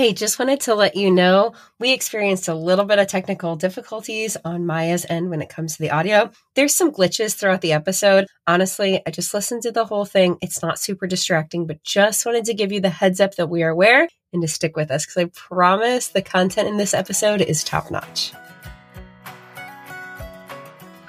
Hey, just wanted to let you know we experienced a little bit of technical difficulties on Mya's end when it comes to the audio. There's some glitches throughout the episode. Honestly, I just listened to the whole thing. It's not super distracting, but just wanted to give you the heads up that we are aware and to stick with us because I promise the content in this episode is top notch.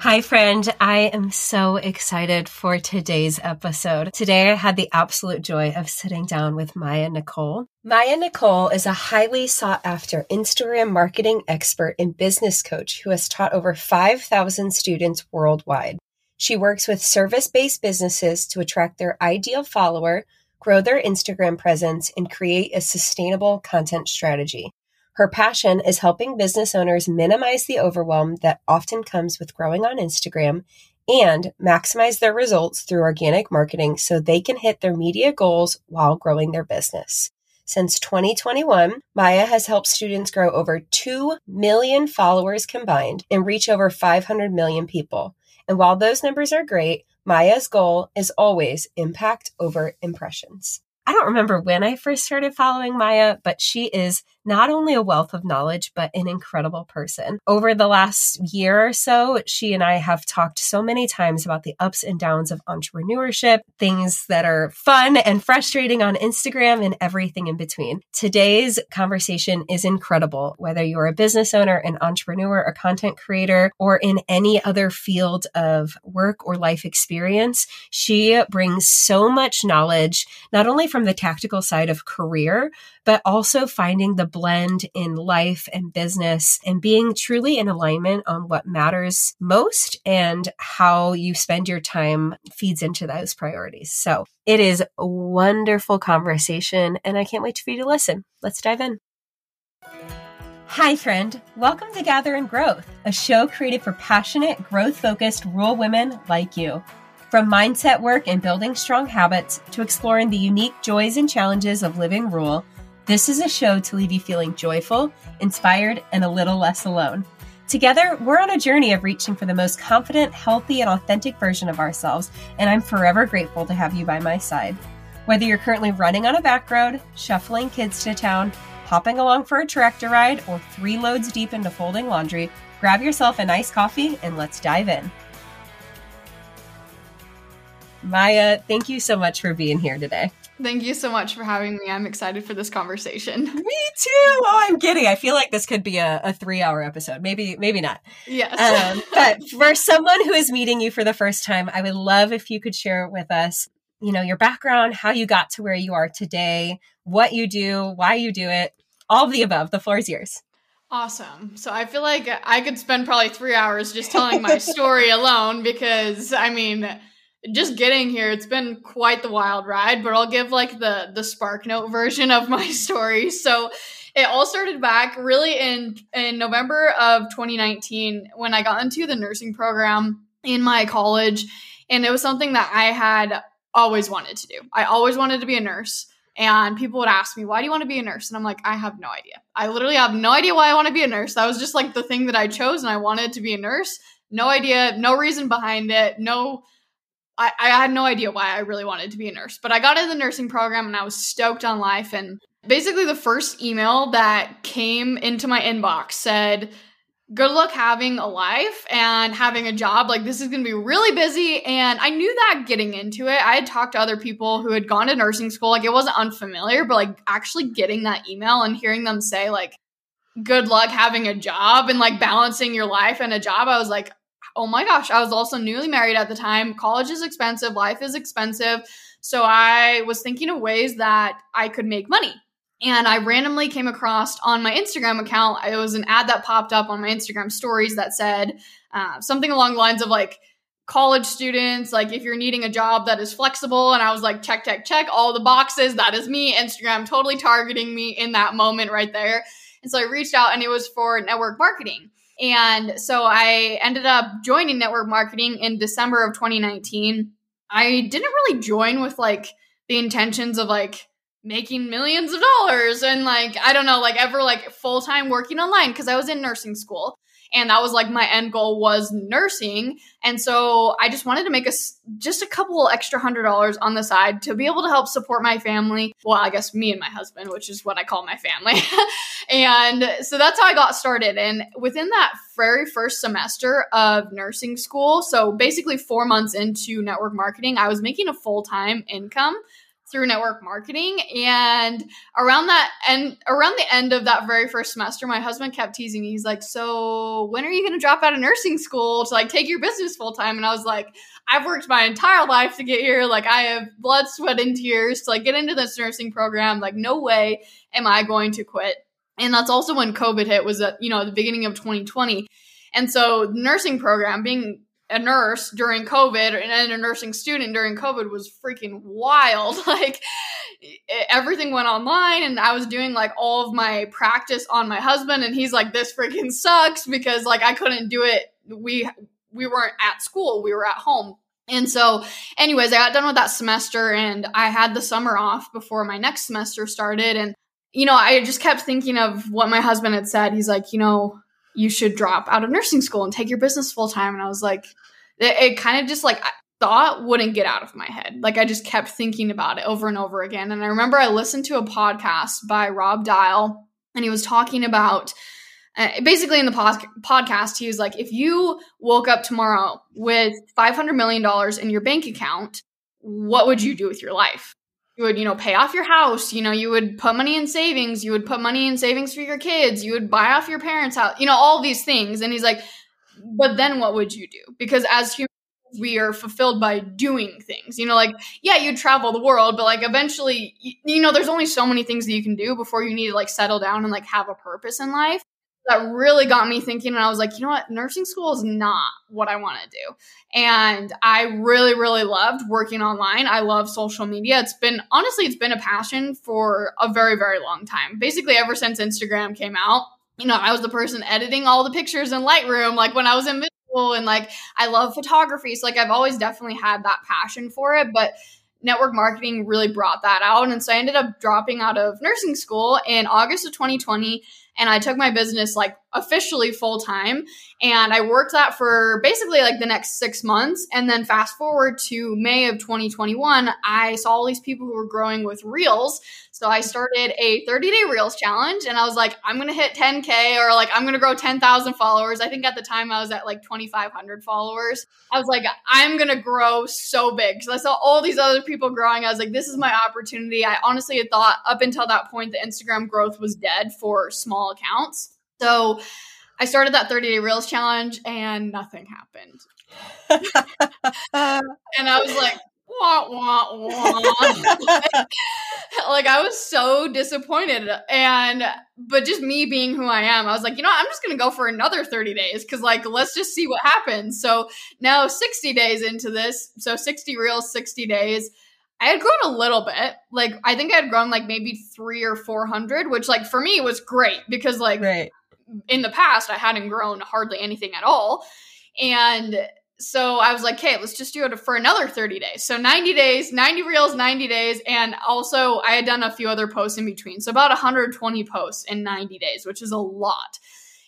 Hi, friend. I am so excited for today's episode. Today, I had the absolute joy of sitting down with Mya Nichol. Mya Nichol is a highly sought after Instagram marketing expert and business coach who has taught over 5,000 students worldwide. She works with service based businesses to attract their ideal follower, grow their Instagram presence, and create a sustainable content strategy. Her passion is helping business owners minimize the overwhelm that often comes with growing on Instagram and maximize their results through organic marketing so they can hit their media goals while growing their business. Since 2021, Mya has helped students grow over 2 million followers combined and reach over 500 million people. And while those numbers are great, Mya's goal is always impact over impressions. I don't remember when I first started following Mya, but she is not only a wealth of knowledge, but an incredible person. Over the last year or so, she and I have talked so many times about the ups and downs of entrepreneurship, things that are fun and frustrating on Instagram, and everything in between. Today's conversation is incredible, whether you're a business owner, an entrepreneur, a content creator, or in any other field of work or life experience. She brings so much knowledge, not only from the tactical side of career, but also finding the blend in life and business and being truly in alignment on what matters most and how you spend your time feeds into those priorities. So it is a wonderful conversation and I can't wait for you to listen. Let's dive in. Hi, friend. Welcome to Gather and Growth, a show created for passionate, growth focused rural women like you. From mindset work and building strong habits to exploring the unique joys and challenges of living rural, this is a show to leave you feeling joyful, inspired, and a little less alone. Together, we're on a journey of reaching for the most confident, healthy, and authentic version of ourselves, and I'm forever grateful to have you by my side. Whether you're currently running on a back road, shuffling kids to town, hopping along for a tractor ride, or three loads deep into folding laundry, grab yourself a nice coffee and let's dive in. Mya, thank you so much for being here today. Thank you so much for having me. I'm excited for this conversation. Me too. Oh, I'm giddy. I feel like this could be a, a three hour episode. Maybe, maybe not. Yes. Um, but for someone who is meeting you for the first time, I would love if you could share with us, you know, your background, how you got to where you are today, what you do, why you do it, all of the above. The floor is yours. Awesome. So I feel like I could spend probably three hours just telling my story alone because I mean, just getting here it's been quite the wild ride but i'll give like the the spark note version of my story. So it all started back really in in november of 2019 when i got into the nursing program in my college and it was something that i had always wanted to do. I always wanted to be a nurse and people would ask me why do you want to be a nurse? And i'm like i have no idea. I literally have no idea why i want to be a nurse. That was just like the thing that i chose and i wanted to be a nurse. No idea no reason behind it no I, I had no idea why I really wanted to be a nurse, but I got into the nursing program and I was stoked on life. And basically, the first email that came into my inbox said, Good luck having a life and having a job. Like, this is going to be really busy. And I knew that getting into it. I had talked to other people who had gone to nursing school. Like, it wasn't unfamiliar, but like actually getting that email and hearing them say, like, good luck having a job and like balancing your life and a job, I was like, oh my gosh, I was also newly married at the time. College is expensive, life is expensive. So I was thinking of ways that I could make money. And I randomly came across on my Instagram account, it was an ad that popped up on my Instagram stories that said uh, something along the lines of like, college students, like if you're needing a job that is flexible. And I was like, check, check, check, all the boxes. That is me. Instagram totally targeting me in that moment right there. And so I reached out and it was for network marketing. And so I ended up joining network marketing in December of 2019. I didn't really join with like the intentions of like making millions of dollars and like I don't know, like ever like full-time working online because I was in nursing school. And that was like my end goal was nursing. And so I just wanted to make a just a couple extra hundred dollars on the side to be able to help support my family. Well, I guess me and my husband, which is what I call my family. and so that's how I got started. And within that very first semester of nursing school, so basically 4 months into network marketing, I was making a full-time income through network marketing. And around that and around the end of that very first semester my husband kept teasing me. He's like so when are you going to drop out of nursing school to like take your business full time and i was like i've worked my entire life to get here. Like i have blood sweat and tears to like get into this nursing program. Like no way am i going to quit. And that's also when covid hit was at you know the beginning of 2020 and so nursing program being a nurse during COVID and a nursing student during COVID was freaking wild. Like everything went online and I was doing like all of my practice on my husband and he's like this freaking sucks because like I couldn't do it. We we weren't at school, we were at home. And so, anyways, I got done with that semester and I had the summer off before my next semester started. And, you know, I just kept thinking of what my husband had said. He's like, you know, you should drop out of nursing school and take your business full time. And I was like, it, kind of just like thought wouldn't get out of my head. Like I just kept thinking about it over and over again. And I remember I listened to a podcast by Rob Dial, and he was talking about uh, basically in the pod- podcast, he was like, if you woke up tomorrow with $500 million in your bank account, what would you do with your life? You would, you know, pay off your house. You know, you would put money in savings. You would put money in savings for your kids. You would buy off your parents' house. You know, all these things. And he's like, but then what would you do? Because as humans, we are fulfilled by doing things. You know, like, yeah, you travel the world, but like eventually, you, know, there's only so many things that you can do before you need to like settle down and like have a purpose in life. That really got me thinking, and I was like, you know what? Nursing school is not what I want to do. And I really, really loved working online. I love social media. It's been, honestly, it's been a passion for a very, very long time. Basically, ever since Instagram came out you know, I was the person editing all the pictures in Lightroom, like when I was in middle school, and like I love photography. So like I've always definitely had that passion for it, but network marketing really brought that out. And so I ended up dropping out of nursing school in August of 2020 and I took my business like officially full time. And I worked that for basically like the next six months. And then fast forward to May of 2021, I saw all these people who were growing with Reels. So I started a 30 day Reels challenge and I was like, I'm going to hit 10K or like I'm going to grow 10,000 followers. I think at the time I was at like 2,500 followers. I was like, I'm going to grow so big So I saw all these other people growing. I was like, this is my opportunity. I honestly had thought up until that point the Instagram growth was dead for small accounts. So I started that 30 day Reels challenge and nothing happened. and I was like, wah, wah, wah. like like, I was so disappointed. And but just me being who I am, I was like, you know, I'm just gonna go for another 30 days because like let's just see what happens. So now 60 days into this, so 60 reels, 60 days. I had grown a little bit. Like I think I had grown like maybe three or four hundred, which like for me was great because like right. in the past I hadn't grown hardly anything at all. And so I was like, okay, let's just do it for another 30 days. So 90 days, 90 reels, 90 days. And also I had done a few other posts in between. So about 120 posts in 90 days, which is a lot.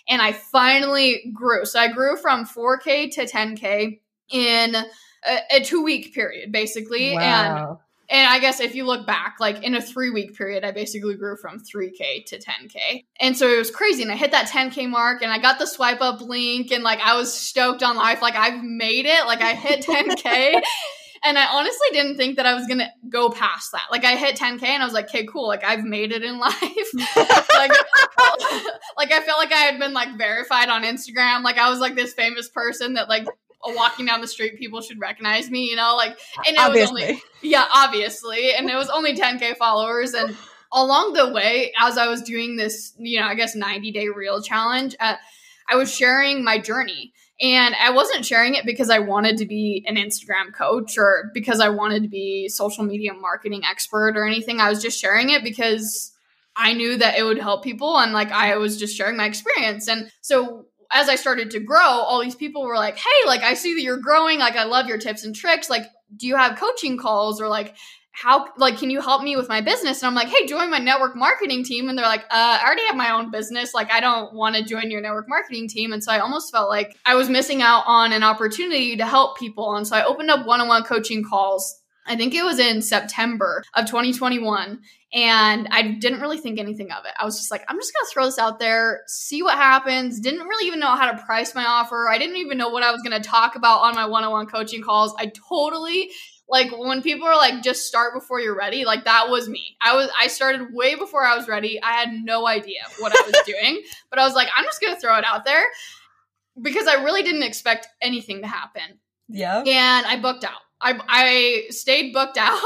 And I finally grew. So I grew from 4K to 10K in a, a two week period, basically. Wow. And and I guess if you look back, like in a three week period, I basically grew from 3K to 10K. And so it was crazy. And I hit that 10K mark and I got the swipe up link and like I was stoked on life. Like I've made it. Like I hit 10K. and I honestly didn't think that I was gonna go past that. Like I hit 10k and I was like, okay, cool. Like I've made it in life. like, like I felt like I had been like verified on Instagram. Like I was like this famous person that like walking down the street, people should recognize me, you know, like, and it obviously. was only, yeah, obviously, and it was only 10k followers, and along the way, as I was doing this, you know, I guess 90 day reel challenge, uh, I was sharing my journey. And I wasn't sharing it because I wanted to be an Instagram coach or because I wanted to be social media marketing expert or anything. I was just sharing it because I knew that it would help people and like I was just sharing my experience. And so as I started to grow, all these people were like, "Hey, like I see that you're growing. Like I love your tips and tricks. Like do you have coaching calls or like how like can you help me with my business and i'm like hey join my network marketing team and they're like uh, i already have my own business like i don't want to join your network marketing team and so i almost felt like i was missing out on an opportunity to help people and so i opened up one-on-one coaching calls I think it was in September of 2021. And I didn't really think anything of it. I was just like, I'm just going to throw this out there, see what happens. Didn't really even know how to price my offer. I didn't even know what I was going to talk about on my one on one coaching calls. I totally like when people are like just start before you're ready like that was me i was i started way before i was ready i had no idea what i was doing but i was like i'm just gonna throw it out there because i really didn't expect anything to happen yeah and i booked out i i stayed booked out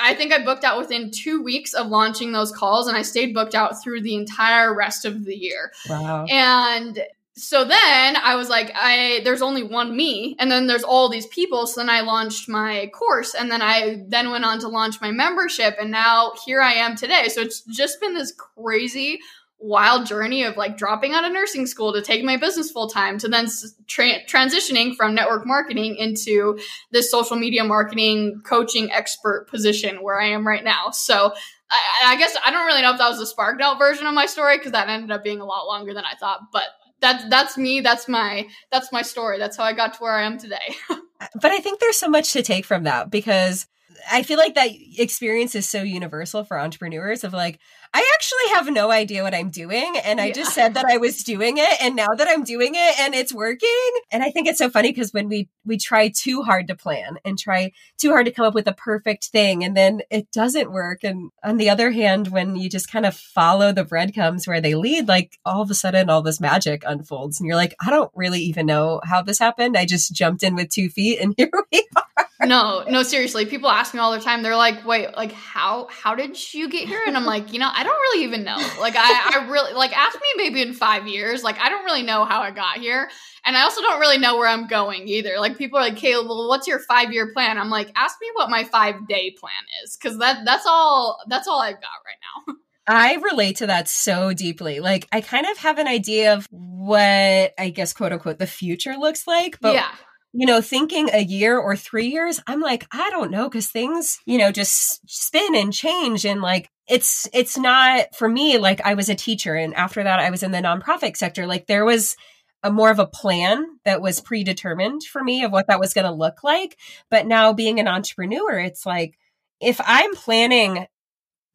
I think I booked out within two weeks of launching those calls, and I stayed booked out through the entire rest of the year. Wow. And so then I was like, I there's only one me, and then there's all these people. So then I launched my course, and then I then went on to launch my membership, and now here I am today. So it's just been this crazy, wild journey of like dropping out of nursing school to take my business full time, to then tra- transitioning from network marketing into this social media marketing coaching expert position where I am right now. So I, I guess I don't really know if that was the spark note version of my story because that ended up being a lot longer than I thought, but that's that's me that's my that's my story that's how i got to where i am today but i think there's so much to take from that because i feel like that experience is so universal for entrepreneurs of like I actually have no idea what I'm doing. And I yeah. just said that I was doing it. And now that I'm doing it and it's working. And I think it's so funny because when we, we try too hard to plan and try too hard to come up with a perfect thing and then it doesn't work. And on the other hand, when you just kind of follow the breadcrumbs where they lead, like all of a sudden all this magic unfolds and you're like, I don't really even know how this happened. I just jumped in with two feet and here we are. No, no, seriously. People ask me all the time. They're like, "Wait, like how how did you get here?" And I'm like, you know, I don't really even know. Like I, I really like ask me maybe in five years. Like I don't really know how I got here. And I also don't really know where I'm going either. Like people are like, Caleb, well, what's your five year plan? I'm like, ask me what my five day plan is. Cause that that's all that's all I've got right now. I relate to that so deeply. Like I kind of have an idea of what I guess quote unquote the future looks like, but yeah you know, thinking a year or three years, I'm like, I don't know, because things, you know, just spin and change. And like, it's, it's not for me, like I was a teacher. And after that, I was in the nonprofit sector. Like there was a more of a plan that was predetermined for me of what that was going to look like. But now being an entrepreneur, it's like, if I'm planning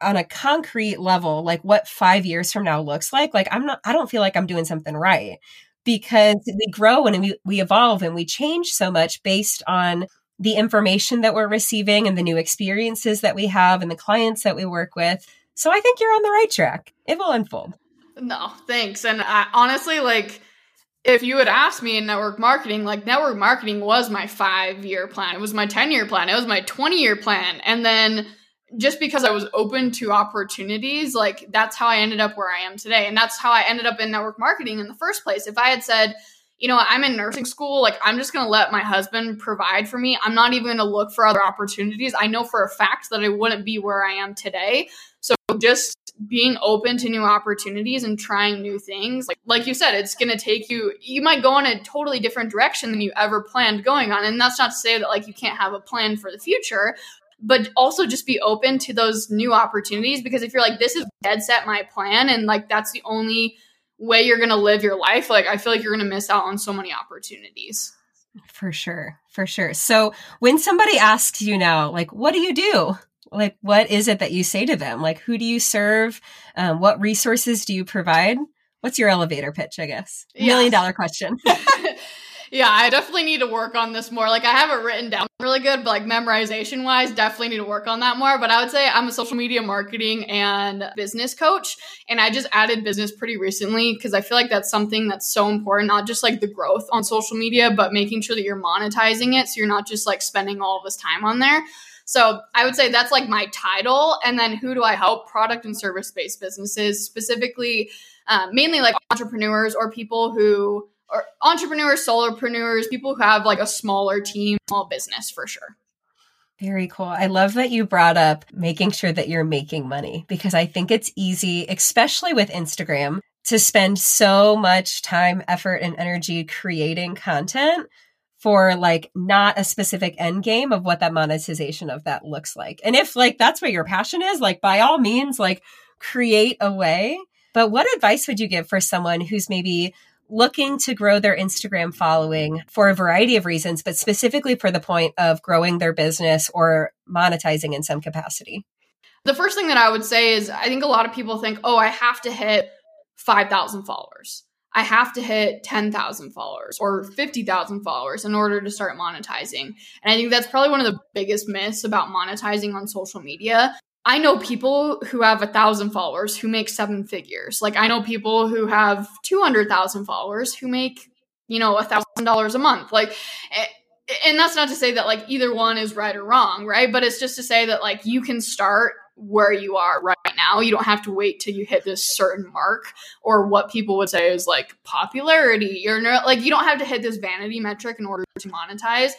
on a concrete level, like what five years from now looks like, like I'm not, I don't feel like I'm doing something right because we grow and we, we evolve and we change so much based on the information that we're receiving and the new experiences that we have and the clients that we work with. So I think you're on the right track. It will unfold. No, thanks. And I, honestly, like, if you had asked me in network marketing, like network marketing was my five year plan. It was my 10 year plan. It was my 20 year plan. And then just because I was open to opportunities, like that's how I ended up where I am today. And that's how I ended up in network marketing in the first place. If I had said, you know, I'm in nursing school, like I'm just going to let my husband provide for me. I'm not even going to look for other opportunities. I know for a fact that I wouldn't be where I am today. So just being open to new opportunities and trying new things. Like like you said, it's going to take you you might go in a totally different direction than you ever planned going on. And that's not to say that like you can't have a plan for the future, but also just be open to those new opportunities because if you're like this is dead set my plan and like that's the only way you're going to live your life like i feel like you're going to miss out on so many opportunities. For sure for sure. So when somebody asks you now like what do you do? Like what is it that you say to them? Like who do you serve? Um, what resources do you provide? What's your elevator pitch i guess? Million dollar question yeah, I definitely need to work on this more. Like I have it written down really good, but like memorization wise, definitely need to work on that more. But I would say I'm a social media marketing and business coach. And I just added business pretty recently because I feel like that's something that's so important, not just like the growth on social media, but making sure that you're monetizing it. So you're not just like spending all of this time on there. So I would say that's like my title. And then who do I help? Product and service based businesses, specifically, uh, mainly like entrepreneurs or people who or entrepreneurs, solopreneurs, people who have like a smaller team, small business for sure. Very cool. I love that you brought up making sure that you're making money because I think it's easy, especially with Instagram, to spend so much time, effort, and energy creating content for like not a specific end game of what that monetization of that looks like. And if like that's what your passion is, like by all means, like create a way. But what advice would you give for someone who's maybe looking to grow their Instagram following for a variety of reasons, but specifically for the point of growing their business or monetizing in some capacity? The first thing that I would say is I think a lot of people think, oh, I have to hit 5,000 followers. I have to hit 10,000 followers or 50,000 followers in order to start monetizing. And I think that's probably one of the biggest myths about monetizing on social media. I know people who have a thousand followers who make seven figures. Like I know people who have 200,000 followers who make, you know, a thousand dollars a month. Like, eh, eh, and that's not to say that like either one is right or wrong, right? But it's just to say that like you can start where you are right now. You don't have to wait till you hit this certain mark or what people would say is like popularity. You're not like you don't have to hit this vanity metric in order to monetize.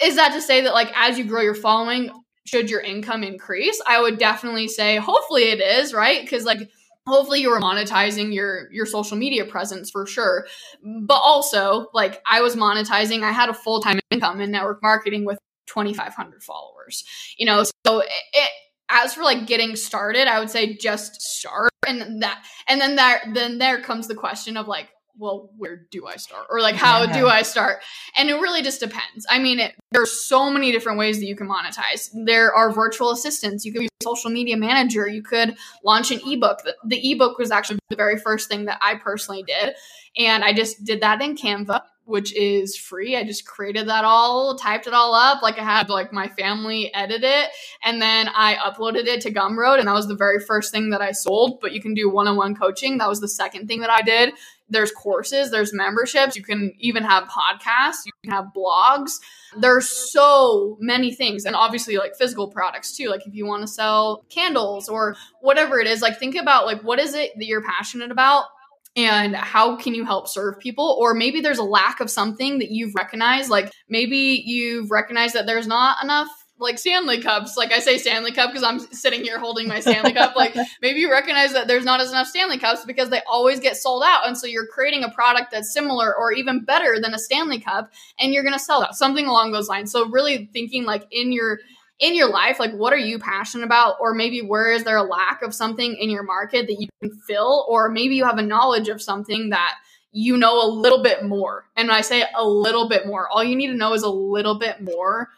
Is that to say that like as you grow your following, should your income increase? I would definitely say hopefully it is, right? Because like hopefully you are monetizing your your social media presence for sure but also like i was monetizing i had a full-time income in network marketing with 2500 followers you know so it, it, as for like getting started, I would say just start and that and then that then there comes the question of like well, where do I start? Or like, how yeah. do I start? And it really just depends. I mean, it, there's so many different ways that you can monetize. There are virtual assistants. You could be a social media manager. You could launch an ebook. The, the ebook was actually the very first thing that I personally did. And I just did that in Canva which is free. I just created that all, typed it all up. Like I had like my family edit it and then I uploaded it to Gumroad and that was the very first thing that I sold. But you can do one-on-one coaching. That was the second thing that I did. There's courses, there's memberships. You can even have podcasts, you can have blogs. There's so many things. And obviously like physical products too. Like if you want to sell candles or whatever it is, like think about like what is it that you're passionate about and how can you help serve people or maybe there's a lack of something that you've recognized like maybe you've recognized that there's not enough like Stanley cups. Like I say Stanley cup because I'm sitting here holding my Stanley cup. Like maybe you recognize that there's not as enough Stanley cups because they always get sold out. And so you're creating a product that's similar or even better than a Stanley cup and you're going to sell that. Something along those lines. So really thinking like in your in your life, like what are you passionate about? Or maybe where is there a lack of something in your market that you can fill? Or maybe you have a knowledge of something that you know a little bit more. And I say a little bit more, all you need to know is a little bit more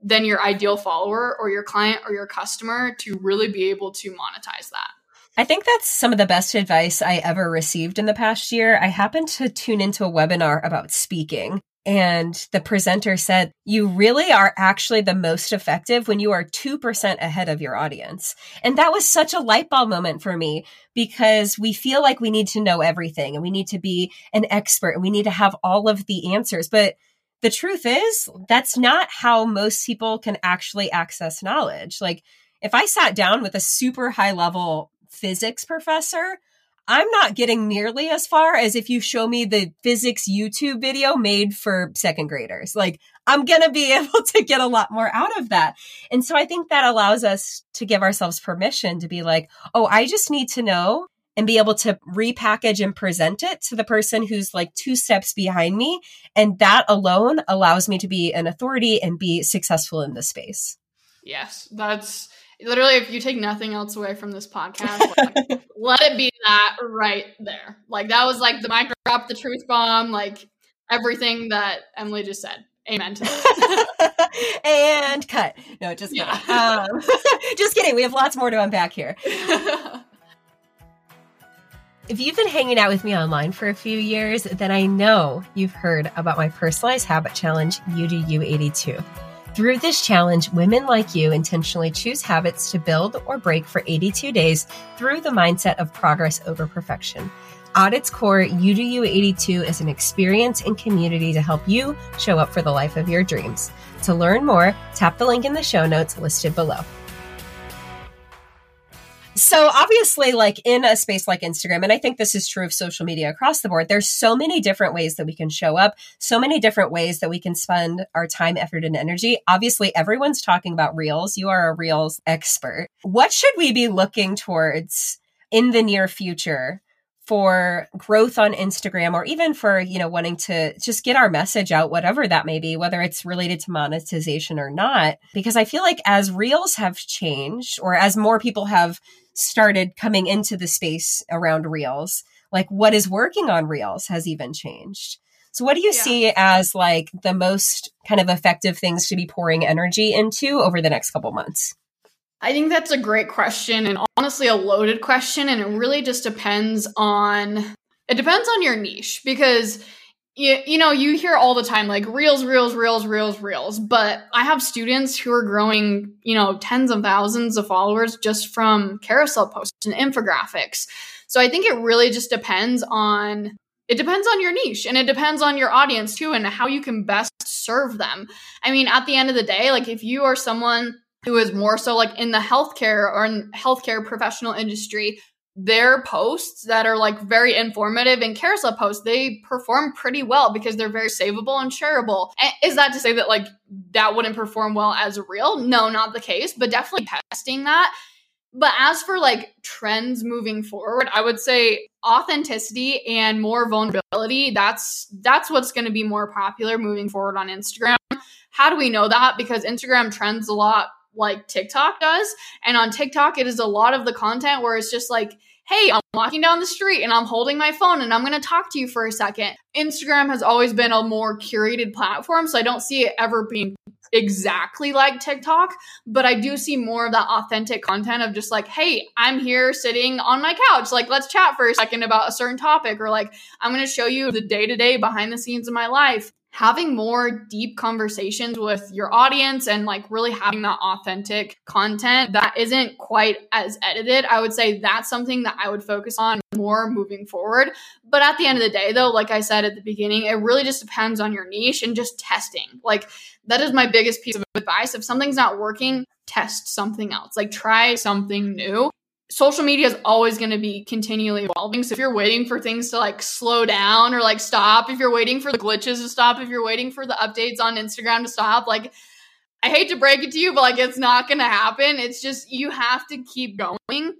than your ideal follower or your client or your customer to really be able to monetize that. I think that's some of the best advice I ever received in the past year. I happened to tune into a webinar about speaking and the presenter said, You really are actually the most effective when you are 2% ahead of your audience. And that was such a light bulb moment for me because we feel like we need to know everything and we need to be an expert and we need to have all of the answers. But the truth is, that's not how most people can actually access knowledge. Like, if I sat down with a super high level physics professor, I'm not getting nearly as far as if you show me the physics YouTube video made for second graders. Like, I'm going to be able to get a lot more out of that. And so I think that allows us to give ourselves permission to be like, oh, I just need to know and be able to repackage and present it to the person who's like two steps behind me. And that alone allows me to be an authority and be successful in this space. Yes, that's literally if you take nothing else away from this podcast like, let it be that right there. Like that was like the mic drop the truth bomb like everything that emily just said. Amen to that. And cut. No just yeah. Um, just kidding. We have lots more to unpack here. If you've been hanging out with me online for a few years, then I know you've heard about my personalized habit challenge, You Do You 82. Through this challenge, women like you intentionally choose habits to build or break for 82 days through the mindset of progress over perfection. At its core, You 82 is an experience and community to help you show up for the life of your dreams. To learn more, tap the link in the show notes listed below. So obviously, like in a space like Instagram, and I think this is true of social media across the board, there's so many different ways that we can show up, so many different ways that we can spend our time, effort, and energy. Obviously, everyone's talking about reels. You are a reels expert. What should we be looking towards in the near future for growth on Instagram or even for, you know, wanting to just get our message out, whatever that may be, whether it's related to monetization or not. Because I feel like as reels have changed or as more people have started coming into the space around reels, like what is working on reels has even changed. So what do you yeah. see as like the most kind of effective things to be pouring energy into over the next couple months? I think that's a great question and honestly a loaded question and it really just depends on it depends on your niche because you, you know you hear all the time like reels reels reels reels reels but I have students who are growing you know tens of thousands of followers just from carousel posts and infographics. So I think it really just depends on it depends on your niche and it depends on your audience too and how you can best serve them. I mean at the end of the day like if you are someone who is more so like in the healthcare or in healthcare professional industry their posts that are like very informative and carousel posts they perform pretty well because they're very savable and shareable. And is that to say that like that wouldn't perform well as a reel no not the case but definitely testing that. But as for like trends moving forward i would say authenticity and more vulnerability that's that's what's going to be more popular moving forward on instagram. How do we know that? Because instagram trends a lot like TikTok does. And on TikTok, it is a lot of the content where it's just like, hey, I'm walking down the street and I'm holding my phone and I'm going to talk to you for a second. Instagram has always been a more curated platform, so I don't see it ever being exactly like TikTok, but I do see more of that authentic content of just like, hey, I'm here sitting on my couch. Like, let's chat for a second about a certain topic, or like, I'm going to show you the day to day behind the scenes of my life having more deep conversations with your audience and like really having that authentic content that isn't quite as edited, I would say that's something that I would focus on more moving forward. But at the end of the day, though, like I said at the beginning, it really just depends on your niche and just testing. Like, that is my biggest piece of advice. If something's not working, test something else. Like, try something new social media is always going to be continually evolving. So if you're waiting for things to like slow down or like stop, if you're waiting for the glitches to stop, if you're waiting for the updates on Instagram to stop, like I hate to break it to you, but like it's not going to happen. It's just you have to keep going.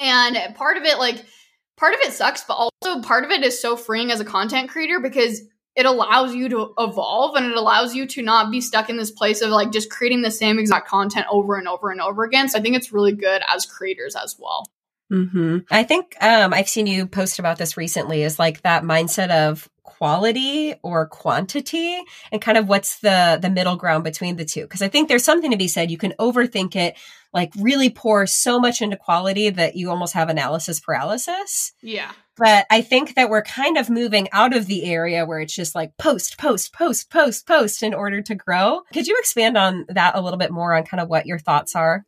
And part of it like part of it sucks, but also part of it is so freeing as a content creator because it allows you to evolve and it allows you to not be stuck in this place of like just creating the same exact content over and over and over again. So I think it's really good as creators as well. Mm-hmm. I think um, I've seen you post about this recently is like that mindset of quality or quantity and kind of what's the the middle ground between the two because i think there's something to be said you can overthink it like really pour so much into quality that you almost have analysis paralysis yeah but I think that we're kind of moving out of the area where it's just like post, post, post, post, post in order to grow. Could you expand on that a little bit more on kind of what your thoughts are?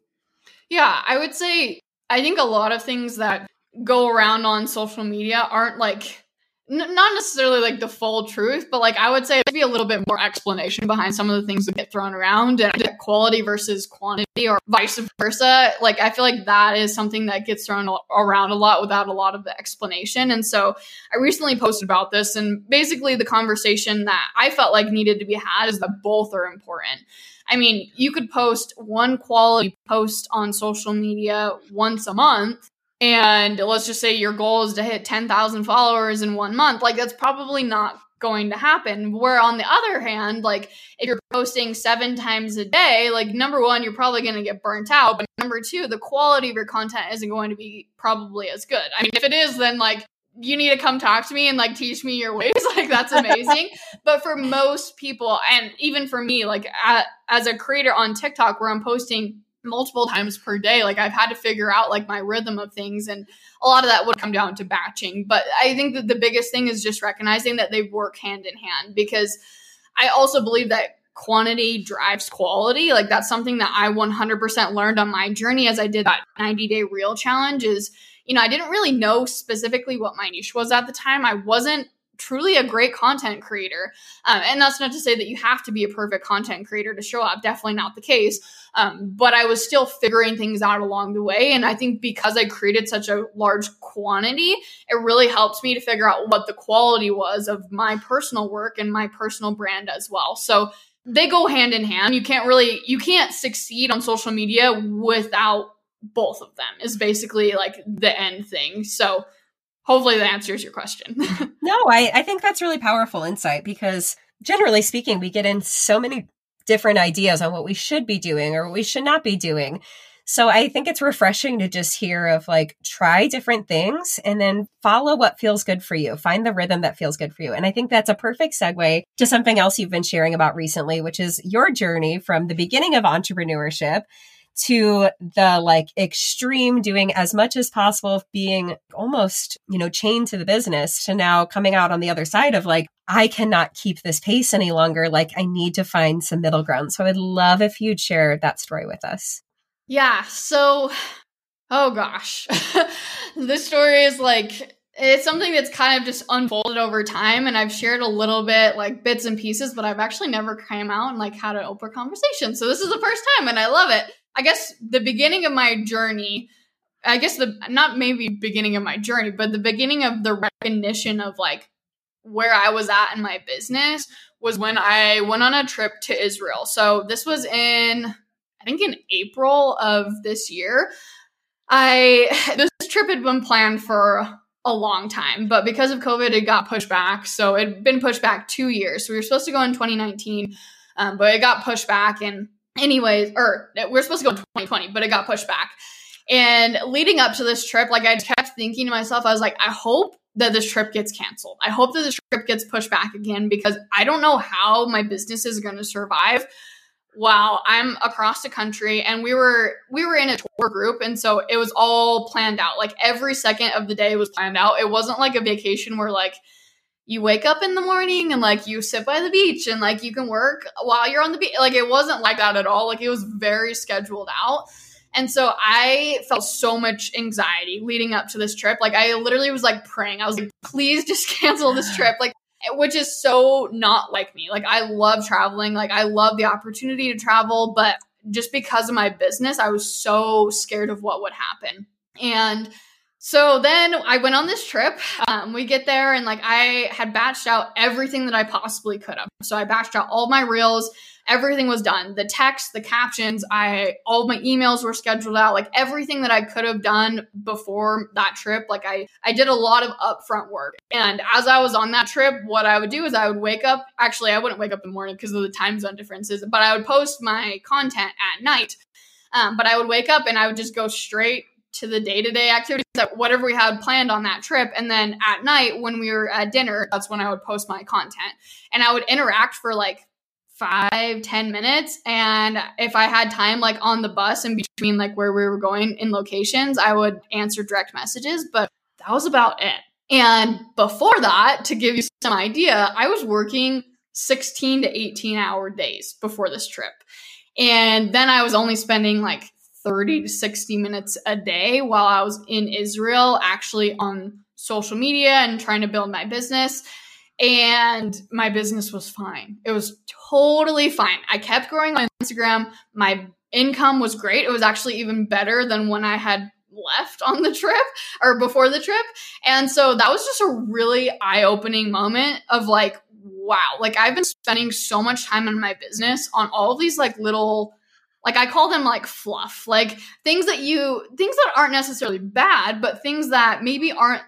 Yeah, I would say I think a lot of things that go around on social media aren't like n- not necessarily like the full truth, but like I would say maybe a little bit more explanation behind some of the things that get thrown around and quality versus quantity or vice versa. Like I feel like that is something that gets thrown around a lot without a lot of the explanation. And so I recently posted about this and basically the conversation that I felt like needed to be had is that both are important. I mean, you could post one quality post on social media once a month and let's just say your goal is to hit 10,000 followers in one month, like that's probably not going to happen. Where on the other hand, like if you're posting seven times a day, like number one, you're probably going to get burnt out. But number two, the quality of your content isn't going to be probably as good. I mean, if it is, then like you need to come talk to me and like teach me your ways. Like that's amazing. but for most people, and even for me, like at, as a creator on TikTok where I'm posting multiple times per day like i've had to figure out like my rhythm of things and a lot of that would come down to batching. But i think that the biggest thing is just recognizing that they work hand in hand because i also believe that quantity drives quality. Like that's something that i 100% learned on my journey as i did that 90 day reel challenge is you know i didn't really know specifically what my niche was at the time. I wasn't truly a great content creator. Um, and that's not to say that you have to be a perfect content creator to show up. Definitely not the case. Um, but I was still figuring things out along the way. And I think because I created such a large quantity, it really helps me to figure out what the quality was of my personal work and my personal brand as well. So they go hand in hand. You can't really, you can't succeed on social media without both of them, is basically like the end thing. So, hopefully that answers your question. no, I, I think that's really powerful insight because generally speaking, we get in so many different ideas on what we should be doing or what we should not be doing. So I think it's refreshing to just hear of like try different things and then follow what feels good for you. Find the rhythm that feels good for you. And I think that's a perfect segue to something else you've been sharing about recently, which is your journey from the beginning of entrepreneurship to the like extreme doing as much as possible being almost you know chained to the business to now coming out on the other side of like i cannot keep this pace any longer like i need to find some middle ground so i'd love if you'd share that story with us yeah. So, oh gosh, this story is like, it's something that's kind of just unfolded over time. And I've shared a little bit, like bits and pieces, but I've actually never came out and like had an open conversation. So this is the first time and I love it. I guess the beginning of my journey, I guess the, not maybe beginning of my journey, but the beginning of the recognition of like where I was at in my business was when I went on a trip to Israel. So this was in, I think in April of this year. I this trip had been planned for a long time, but because of COVID, it got pushed back. So it had been pushed back two years. So we were supposed to go in 2019, um, but it got pushed back. And anyways, or we we're supposed to go in 2020, but it got pushed back. And leading up to this trip, like I kept thinking to myself, I was like, I hope that this trip gets canceled. I hope that this trip gets pushed back again because I don't know how my business is going to survive while i'm across the country and we were we were in a tour group and so it was all planned out like every second of the day was planned out it wasn't like a vacation where like you wake up in the morning and like you sit by the beach and like you can work while you're on the beach like it wasn't like that at all like it was very scheduled out and so I felt so much anxiety leading up to this trip. Like I literally was like praying. I was like, please just cancel this trip. Like which is so not like me. Like I love traveling, like I love the opportunity to travel, but just because of my business, I was so scared of what would happen. And so then I went on this trip. Um, we get there and like I had batched out everything that I possibly could have. So I batched out all my reels. Everything was done. The text the captions i all my emails were scheduled out. Like everything that i could have done before that trip like i i did a lot of upfront work. And as i was on that trip what i would do is i would wake up actually i wouldn't wake up in the morning because of the time zone differences but i would post my content at night. Um, but i would wake up and i would just go straight to the day-to-day activities that whatever we had planned on that trip. And then at night when we were at dinner that's when i would post my content. And i would interact for like five ten minutes. And if i had time like on the bus in between like where we were going in locations i would answer direct messages. But that was about it. And before that to give you some idea i was working 16 to 18 hour days before this trip. And then i was only spending like 30 to 60 minutes a day while i was in israel actually on social media and trying to build my business and my business was fine. It was totally fine. I kept growing on Instagram. My income was great. It was actually even better than when I had left on the trip or before the trip. And so that was just a really eye opening moment of like, wow, like I've been spending so much time in my business on all of these like little like I call them like fluff, like things that you things that aren't necessarily bad, but things that maybe aren't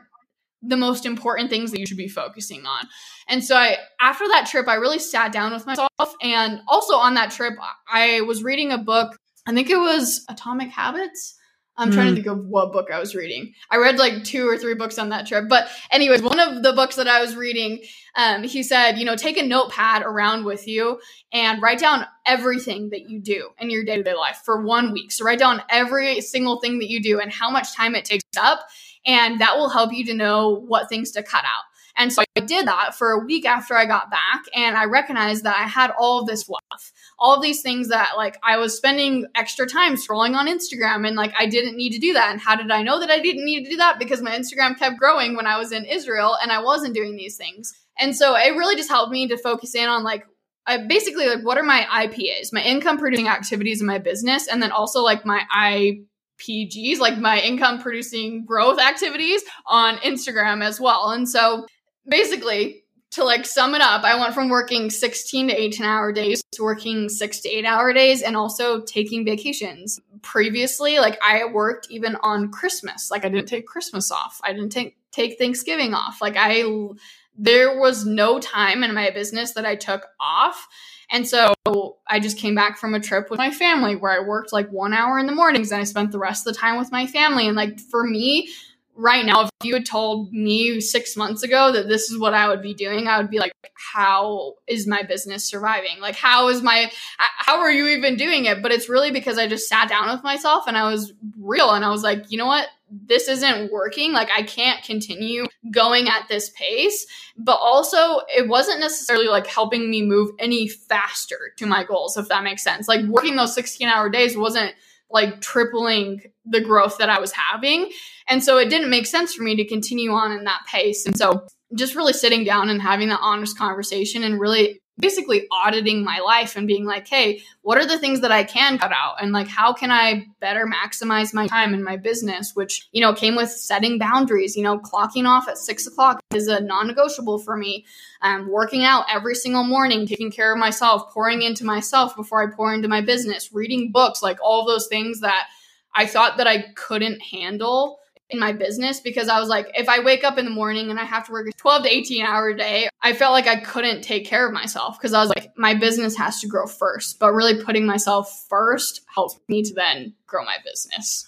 the most important things that you should be focusing on. And so I after that trip I really sat down with myself and also on that trip I was reading a book. I think it was Atomic Habits. I'm mm. trying to hmm. think of what book I was reading. I read like two or three books on that trip. But anyways, one of the books that I was reading, um, he said, you know, take a notepad around with you and write down everything that you do in your day-to-day life for one week. So write down every single thing that you do and how much time it takes up and that will help you to know what things to cut out. And so I did that for a week after I got back, and I recognized that I had all of this fluff, all of these things that like I was spending extra time scrolling on Instagram, and like I didn't need to do that. And how did I know that I didn't need to do that? Because my Instagram kept growing when I was in Israel, and I wasn't doing these things. And so it really just helped me to focus in on like I basically like what are my IPAs, my income producing activities in my business, and then also like my I PGs, like my income producing growth activities on Instagram as well. And so basically, to like sum it up, I went from working 16 to 18 hour days to working six to eight hour days and also taking vacations. Previously, like I worked even on Christmas. Like I didn't take Christmas off. I didn't take take Thanksgiving off. Like I there was no time in my business that I took off. And so I just came back from a trip with my family where I worked like one hour in the mornings and I spent the rest of the time with my family. And like for me, right now, if you had told me six months ago that this is what I would be doing, I would be like, how is my business surviving? Like, how is my, how are you even doing it? But it's really because I just sat down with myself and I was real and I was like, you know what? This isn't working. Like, I can't continue going at this pace. But also, it wasn't necessarily like helping me move any faster to my goals, if that makes sense. Like, working those 16 hour days wasn't like tripling the growth that I was having. And so it didn't make sense for me to continue on in that pace. And so just really sitting down and having that honest conversation and really basically auditing my life and being like, hey, what are the things that I can cut out? And like, how can I better maximize my time in my business? Which, you know, came with setting boundaries, you know, clocking off at six o'clock is a non negotiable for me. Um, working out every single morning, taking care of myself, pouring into myself before I pour into my business, reading books, like all those things that I thought that I couldn't handle in my business because I was like, if I wake up in the morning and I have to work a 12 to 18 hour day, I felt like I couldn't take care of myself because I was like, my business has to grow first. But really putting myself first helps me to then grow my business.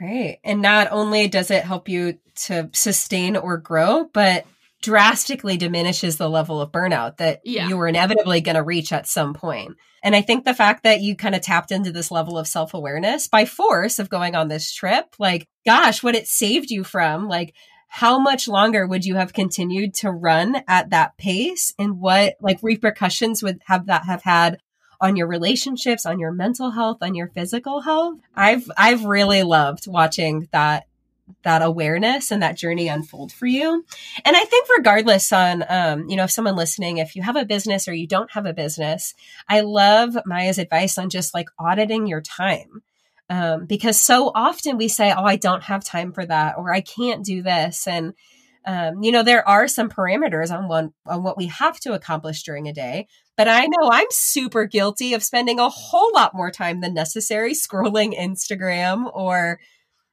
Right. And not only does it help you to sustain or grow, but drastically diminishes the level of burnout that yeah. you were inevitably going to reach at some point. And I think the fact that you kind of tapped into this level of self awareness by force of going on this trip, like, gosh, what it saved you from, like, how much longer would you have continued to run at that pace? And what like repercussions would have that have had on your relationships on your mental health on your physical health? I've i've really loved watching that that awareness and that journey unfold for you. And I think regardless on, um, you know, if someone listening, if you have a business or you don't have a business, I love Mya's advice on just like auditing your time. Um, because so often we say, oh, I don't have time for that, or I can't do this. And, um, you know, there are some parameters on one, on what we have to accomplish during a day. But I know I'm super guilty of spending a whole lot more time than necessary scrolling Instagram or,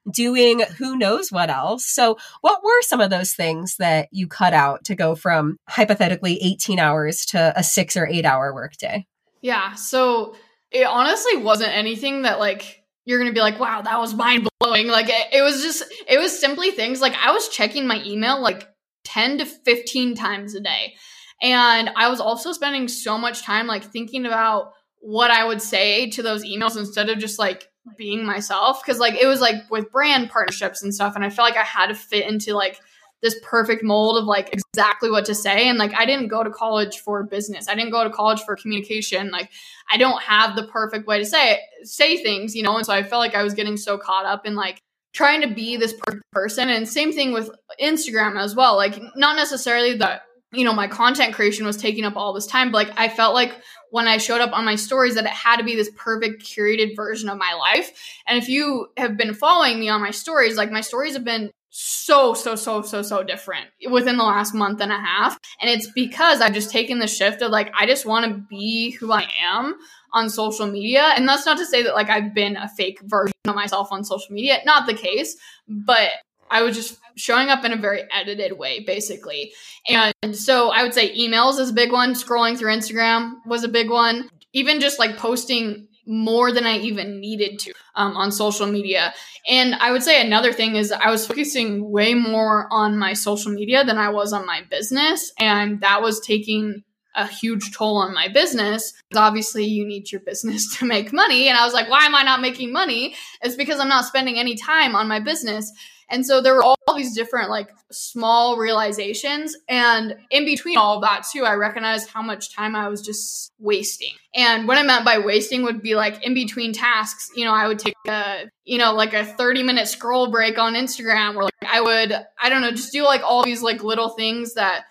doing who knows what else. So, what were some of those things that you cut out to go from hypothetically 18 hours to a six or eight hour workday? Yeah. So, it honestly wasn't anything that like you're gonna be like, wow, that was mind blowing. Like, it, it was just, it was simply things like I was checking my email like 10 to 15 times a day. And I was also spending so much time like thinking about what I would say to those emails instead of just like being myself because like it was like with brand partnerships and stuff and i felt like i had to fit into like this perfect mold of like exactly what to say and like i didn't go to college for business i didn't go to college for communication like i don't have the perfect way to say it, say things you know and so i felt like i was getting so caught up in like trying to be this perfect person and same thing with instagram as well like not necessarily that you know my content creation was taking up all this time but like i felt like when I showed up on my stories that it had to be this perfect curated version of my life. And if you have been following me on my stories, like my stories have been so, so, so, so, so different within the last month and a half. And it's because I've just taken the shift of like, I just want to be who I am on social media. And that's not to say that like I've been a fake version of myself on social media. Not the case, but I was just showing up in a very edited way, basically. And so I would say emails is a big one. Scrolling through Instagram was a big one. Even just like posting more than I even needed to um, on social media. And I would say another thing is I was focusing way more on my social media than I was on my business. And that was taking a huge toll on my business. Obviously, you need your business to make money. And I was like, why am I not making money? It's because I'm not spending any time on my business. And so there were all these different like small realizations. And in between all of that too, I recognized how much time I was just wasting. And what I meant by wasting would be like in between tasks, you know, I would take a, you know, like a 30 minute scroll break on Instagram where like I would, I don't know, just do like all these like little things that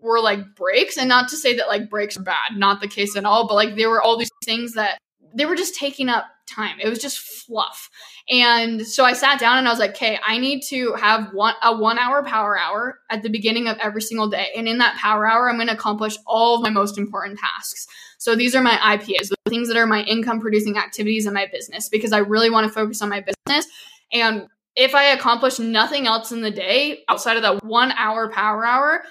were like breaks and not to say that like breaks are bad not the case at all but like there were all these things that they were just taking up time it was just fluff and so I sat down and I was like, okay, I need to have one a one hour power hour at the beginning of every single day. And in that power hour, I'm going to accomplish all of my most important tasks. So these are my IPAs, the things that are my income producing activities in my business, because I really want to focus on my business. And if I accomplish nothing else in the day outside of that one hour power hour,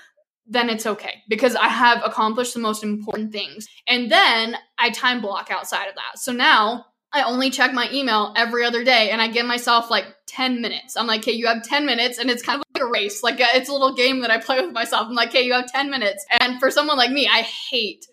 then it's okay because I have accomplished the most important things. And then I time block outside of that. So now I only check my email every other day and I give myself like 10 minutes. I'm like, okay, you have 10 minutes. And it's kind of like a race. Like, a, uh, it's a little game that I play with myself. I'm like, okay, you have 10 minutes. And for someone like me, I hate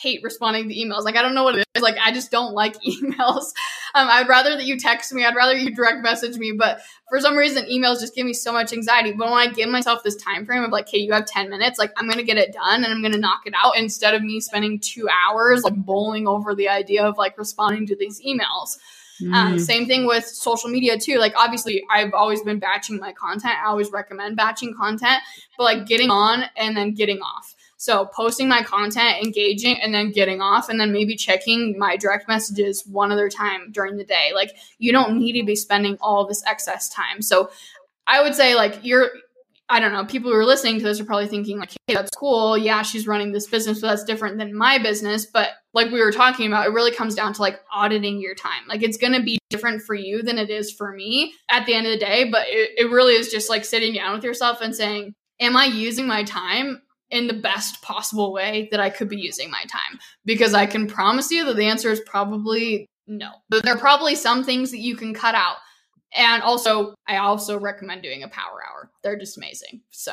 hate responding to emails. Like I don't know what it is. Like I just don't like emails. Um, I'd rather that you text me. I'd rather you direct message me. But for some reason, emails just give me so much anxiety. But when I give myself this time frame of like, hey, you have ten minutes, like I'm gonna get it done and I'm gonna knock it out instead of me spending two hours like bowling over the idea of like responding to these emails. Mm. Um, same thing with social media too. Like obviously, I've always been batching my content. I always recommend batching content, but like getting on and then getting off. So posting my content, engaging, and then getting off, and then maybe checking my direct messages one other time during the day. Like you don't need to be spending all this excess time. So I would say like you're I don't know, people who are listening to this are probably thinking like, hey, that's cool. Yeah, she's running this business, but that's different than my business. But like we were talking about, it really comes down to like auditing your time. Like it's going to be different for you than it is for me at the end of the day. But it, it really is just like sitting down with yourself and saying, am I using my time in the best possible way that I could be using my time. Because I can promise you that the answer is probably no. But There are probably some things that you can cut out. And also, I also recommend doing a power hour. They're just amazing. So,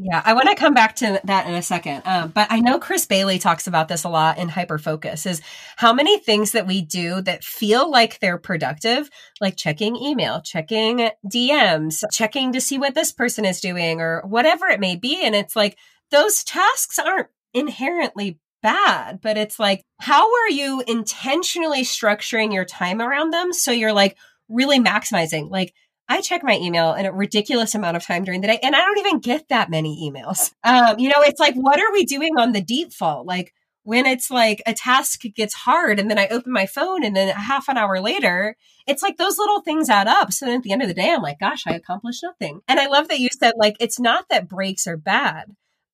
yeah, I want to come back to that in a second. Um, but I know Chris Bailey talks about this a lot in Hyperfocus is how many things that we do that feel like they're productive, like checking email, checking DMs, checking to see what this person is doing or whatever it may be. And it's like, those tasks aren't inherently bad, but it's like, how are you intentionally structuring your time around them? So you're like really maximizing. Like, I check my email in a ridiculous amount of time during the day, and I don't even get that many emails. Um, you know, it's like, what are we doing on the default? Like, when it's like a task gets hard and then I open my phone and then a half an hour later, it's like those little things add up. So then at the end of the day, I'm like, gosh, I accomplished nothing. And I love that you said, like, it's not that breaks are bad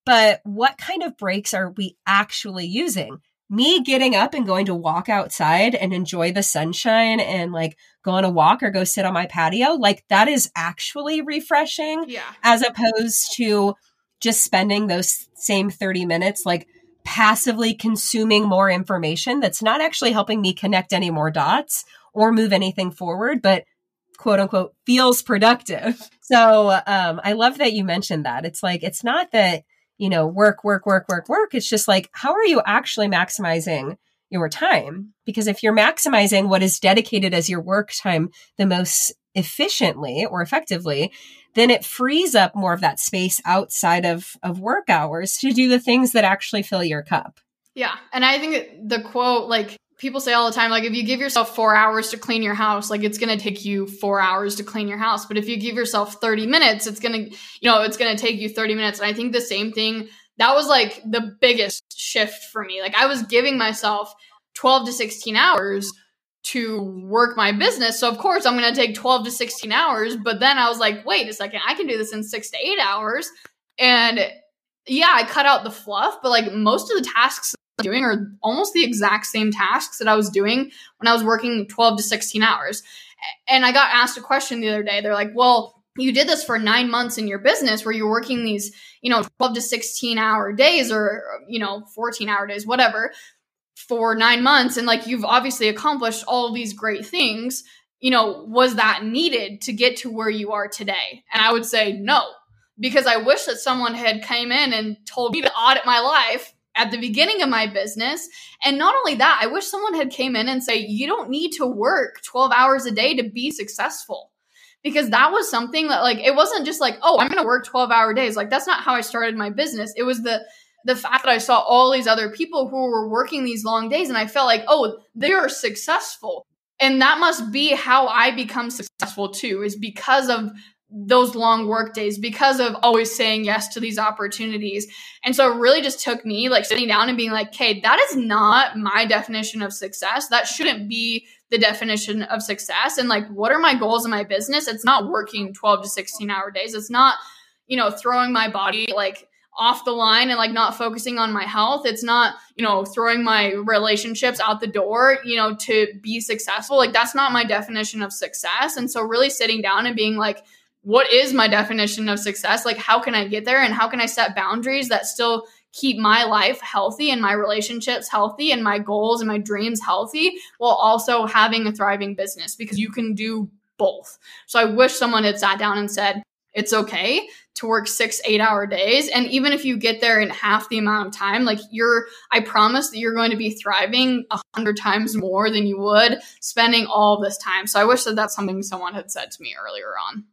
but what kind of breaks are we actually using? Me getting up and going to walk outside and enjoy the sunshine and like go on a walk or go sit on my patio, like that is actually refreshing. Yeah. As opposed to just spending those same 30 minutes like passively consuming more information that's not actually helping me connect any more dots or move anything forward, but quote unquote feels productive. So um, I love that you mentioned that. It's like, it's not that you know, work, work, work, work, work. It's just like, how are you actually maximizing your time? Because if you're maximizing what is dedicated as your work time the most efficiently or effectively, then it frees up more of that space outside of, of work hours to do the things that actually fill your cup. Yeah. And I think the quote, like, people say all the time like if you give yourself four hours to clean your house like it's going to take you four hours to clean your house. But if you give yourself 30 minutes it's going to you know it's going to take you 30 minutes. And i think the same thing that was like the biggest shift for me. Like i was giving myself 12 to 16 hours to work my business. So of course i'm going to take 12 to 16 hours but then i was like wait a second i can do this in six to eight hours. And yeah i cut out the fluff but like most of the tasks doing are almost the exact same tasks that I was doing when I was working 12 to 16 hours. And I got asked a question the other day. They're like, well, you did this for nine months in your business where you're working these, you know, 12 to 16 hour days or, you know, 14 hour days, whatever, for nine months. And like you've obviously accomplished all these great things. You know, was that needed to get to where you are today? And I would say no, because I wish that someone had came in and told me to audit my life at the beginning of my business. And not only that i wish someone had came in and say you don't need to work 12 hours a day to be successful. Because that was something that like it wasn't just like oh i'm to work 12 hour days. Like that's not how i started my business. It was the the fact that i saw all these other people who were working these long days and i felt like oh they are successful. And that must be how i become successful too is because of those long work days because of always saying yes to these opportunities. And so it really just took me like sitting down and being like, okay, that is not my definition of success. That shouldn't be the definition of success. And like, what are my goals in my business? It's not working 12 to 16 hour days. It's not, you know, throwing my body like off the line and like not focusing on my health. It's not, you know, throwing my relationships out the door, you know, to be successful. Like that's not my definition of success. And so really sitting down and being like, what is my definition of success? Like how can I get there and how can I set boundaries that still keep my life healthy and my relationships healthy and my goals and my dreams healthy while also having a thriving business because you can do both. So I wish someone had sat down and said, it's okay to work six, eight hour days. And even if you get there in half the amount of time, like you're, I promise that you're going to be thriving a hundred times more than you would spending all this time. So I wish that that's something someone had said to me earlier on.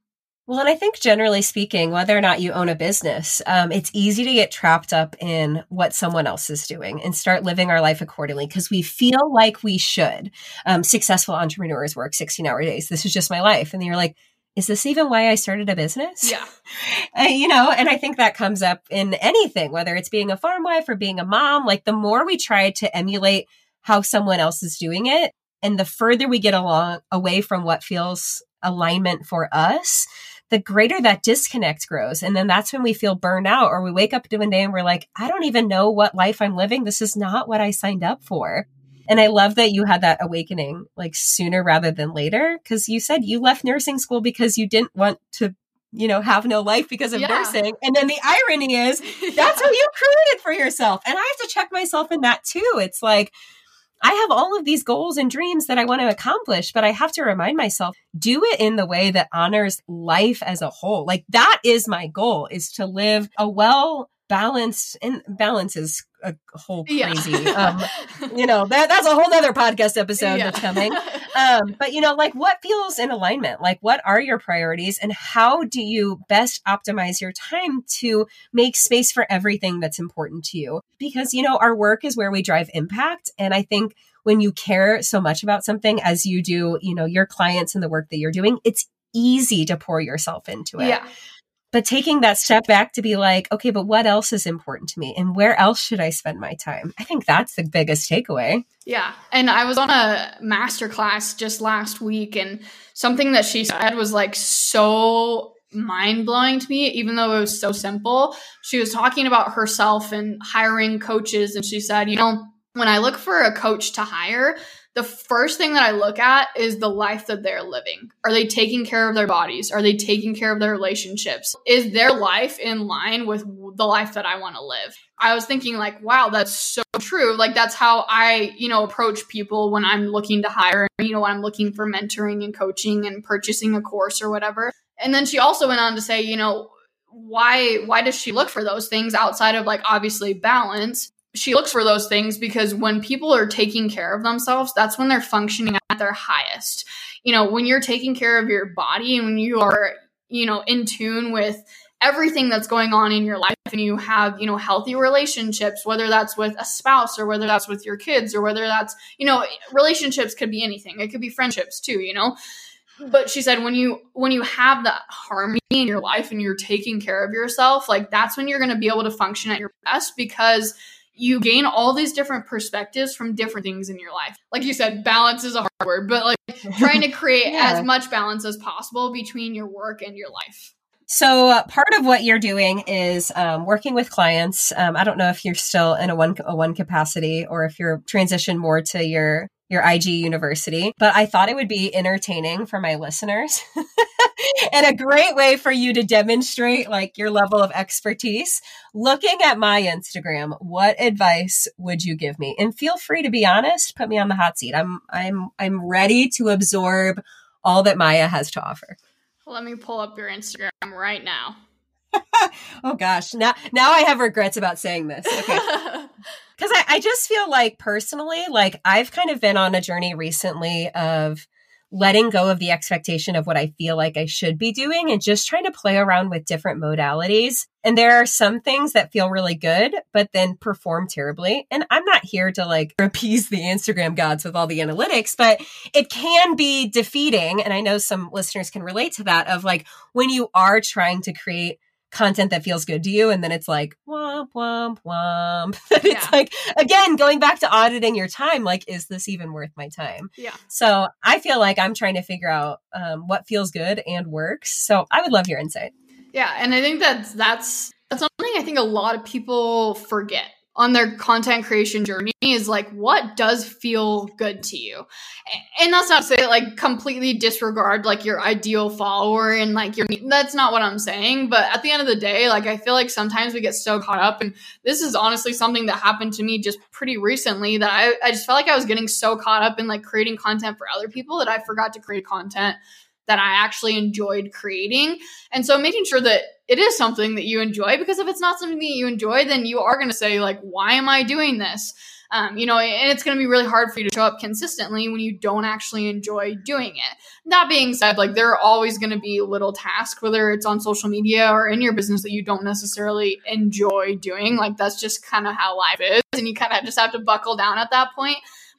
Well, and I think generally speaking, whether or not you own a business, um, it's easy to get trapped up in what someone else is doing and start living our life accordingly because we feel like we should. Um, successful entrepreneurs work 16 hour days. This is just my life. And you're like, is this even why I started a business? Yeah. Uh, you know, and I think that comes up in anything, whether it's being a farm wife or being a mom. Like the more we try to emulate how someone else is doing it, and the further we get along away from what feels alignment for us, the greater that disconnect grows. And then that's when we feel burned out or we wake up one day and we're like, I don't even know what life I'm living. This is not what I signed up for. And I love that you had that awakening like sooner rather than later. Cause you said you left nursing school because you didn't want to, you know, have no life because of yeah. nursing. And then the irony is that's yeah. what you created for yourself. And I have to check myself in that too. It's like, I have all of these goals and dreams that I want to accomplish, but I have to remind myself, do it in the way that honors life as a whole. Like that is my goal is to live a well balanced and balance is a whole crazy yeah. um you know that that's a whole other podcast episode yeah. that's coming. Um but you know like what feels in alignment? Like what are your priorities and how do you best optimize your time to make space for everything that's important to you? Because you know our work is where we drive impact. And i think when you care so much about something as you do you know your clients and the work that you're doing it's easy to pour yourself into it. Yeah but taking that step back to be like, okay, but what else is important to me and where else should I spend my time? I think that's the biggest takeaway. Yeah. And I was on a master class just last week and something that she said was like so mind blowing to me, even though it was so simple. She was talking about herself and hiring coaches. And she said, you know, when I look for a coach to hire, the first thing that I look at is the life that they're living. Are they taking care of their bodies? Are they taking care of their relationships? Is their life in line with the life that I want to live? I was thinking like, wow, that's so true. Like that's how I, you know, approach people when I'm looking to hire, you know, when I'm looking for mentoring and coaching and purchasing a course or whatever. And then she also went on to say, you know, why why does she look for those things outside of like obviously balance she looks for those things because when people are taking care of themselves, that's when they're functioning at their highest. You know, when you're taking care of your body and when you are, you know, in tune with everything that's going on in your life and you have, you know, healthy relationships, whether that's with a spouse or whether that's with your kids or whether that's, you know, relationships could be anything. It could be friendships too, you know but she said when you when you have that harmony in your life and you're taking care of yourself like that's when you're going to be able to function at your best because you gain all these different perspectives from different things in your life. Like you said, balance is a hard word, but like trying to create yeah. as much balance as possible between your work and your life. So uh, part of what you're doing is um, working with clients. Um, I don't know if you're still in a one a one capacity or if you're transitioned more to your your IG university, but I thought it would be entertaining for my listeners and a great way for you to demonstrate like your level of expertise. Looking at my Instagram, what advice would you give me? And feel free to be honest, put me on the hot seat. I'm I'm I'm ready to absorb all that Mya has to offer. Let me pull up your Instagram right now. oh gosh, now now I have regrets about saying this. Okay. Because I, I just feel like personally, like I've kind of been on a journey recently of letting go of the expectation of what I feel like I should be doing and just trying to play around with different modalities. And there are some things that feel really good, but then perform terribly. And I'm not here to like appease the Instagram gods with all the analytics, but it can be defeating. And I know some listeners can relate to that of like when you are trying to create content that feels good to you and then it's like womp womp womp. It's yeah. like again going back to auditing your time like is this even worth my time? Yeah. So i feel like i'm trying to figure out um, what feels good and works so i would love your insight. Yeah and i think that that's that's something I think a lot of people forget on their content creation journey is like what does feel good to you? And that's not to say like completely disregard like your ideal follower and like your that's not what i'm saying but at the end of the day like i feel like sometimes we get so caught up and this is honestly something that happened to me just pretty recently that i, I just felt like i was getting so caught up in like creating content for other people that i forgot to create content that I actually enjoyed creating. And so making sure that it is something that you enjoy, because if it's not something that you enjoy, then you are going to say, like, why am I doing this? Um, you know, and it's going to be really hard for you to show up consistently when you don't actually enjoy doing it. That being said, like there are always going to be little tasks, whether it's on social media or in your business that you don't necessarily enjoy doing. Like that's just kind of how life is. And you kind of just have to buckle down at that point.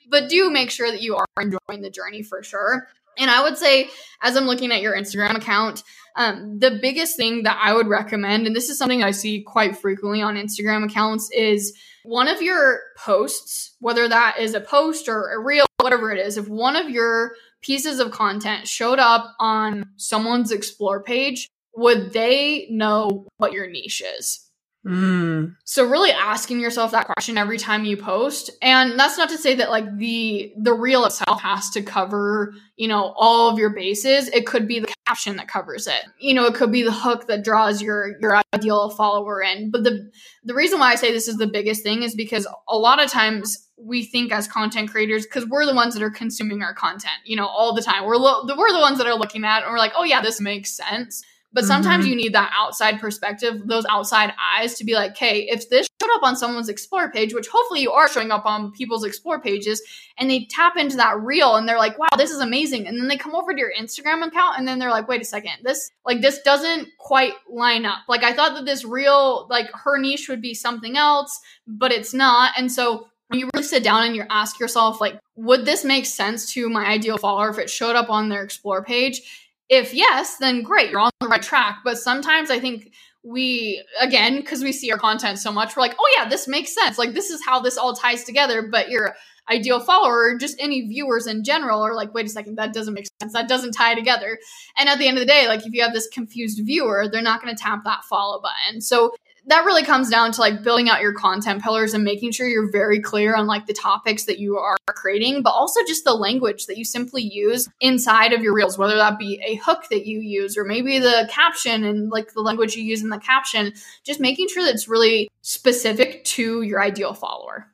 But do make sure that you are enjoying the journey for sure. And I would say, as I'm looking at your Instagram account, um, the biggest thing that I would recommend, and this is something I see quite frequently on Instagram accounts, is one of your posts, whether that is a post or a reel, whatever it is, if one of your pieces of content showed up on someone's explore page, would they know what your niche is? Mm. So really asking yourself that question every time you post. And that's not to say that like the the reel itself has to cover, you know, all of your bases. It could be the caption that covers it. You know, it could be the hook that draws your your ideal follower in. But the the reason why I say this is the biggest thing is because a lot of times we think as content creators because we're the ones that are consuming our content, you know, all the time. We're lo- we're the ones that are looking at and we're like, "Oh yeah, this makes sense." But sometimes mm-hmm. you need that outside perspective, those outside eyes to be like, okay, if this showed up on someone's explore page, which hopefully you are showing up on people's explore pages, and they tap into that reel and they're like, wow, this is amazing. And then they come over to your Instagram account and then they're like, wait a second, this like this doesn't quite line up. Like I thought that this reel, like her niche would be something else, but it's not. And so you really sit down and you ask yourself, like, would this make sense to my ideal follower if it showed up on their explore page? If yes, then great, you're on the right track. But sometimes I think we, again, because we see our content so much, we're like, oh yeah, this makes sense. Like, this is how this all ties together. But your ideal follower, just any viewers in general, are like, wait a second, that doesn't make sense. That doesn't tie together. And at the end of the day, like, if you have this confused viewer, they're not going to tap that follow button. So that really comes down to like building out your content pillars and making sure you're very clear on like the topics that you are creating, but also just the language that you simply use inside of your reels, whether that be a hook that you use or maybe the caption and like the language you use in the caption, just making sure that it's really specific to your ideal follower.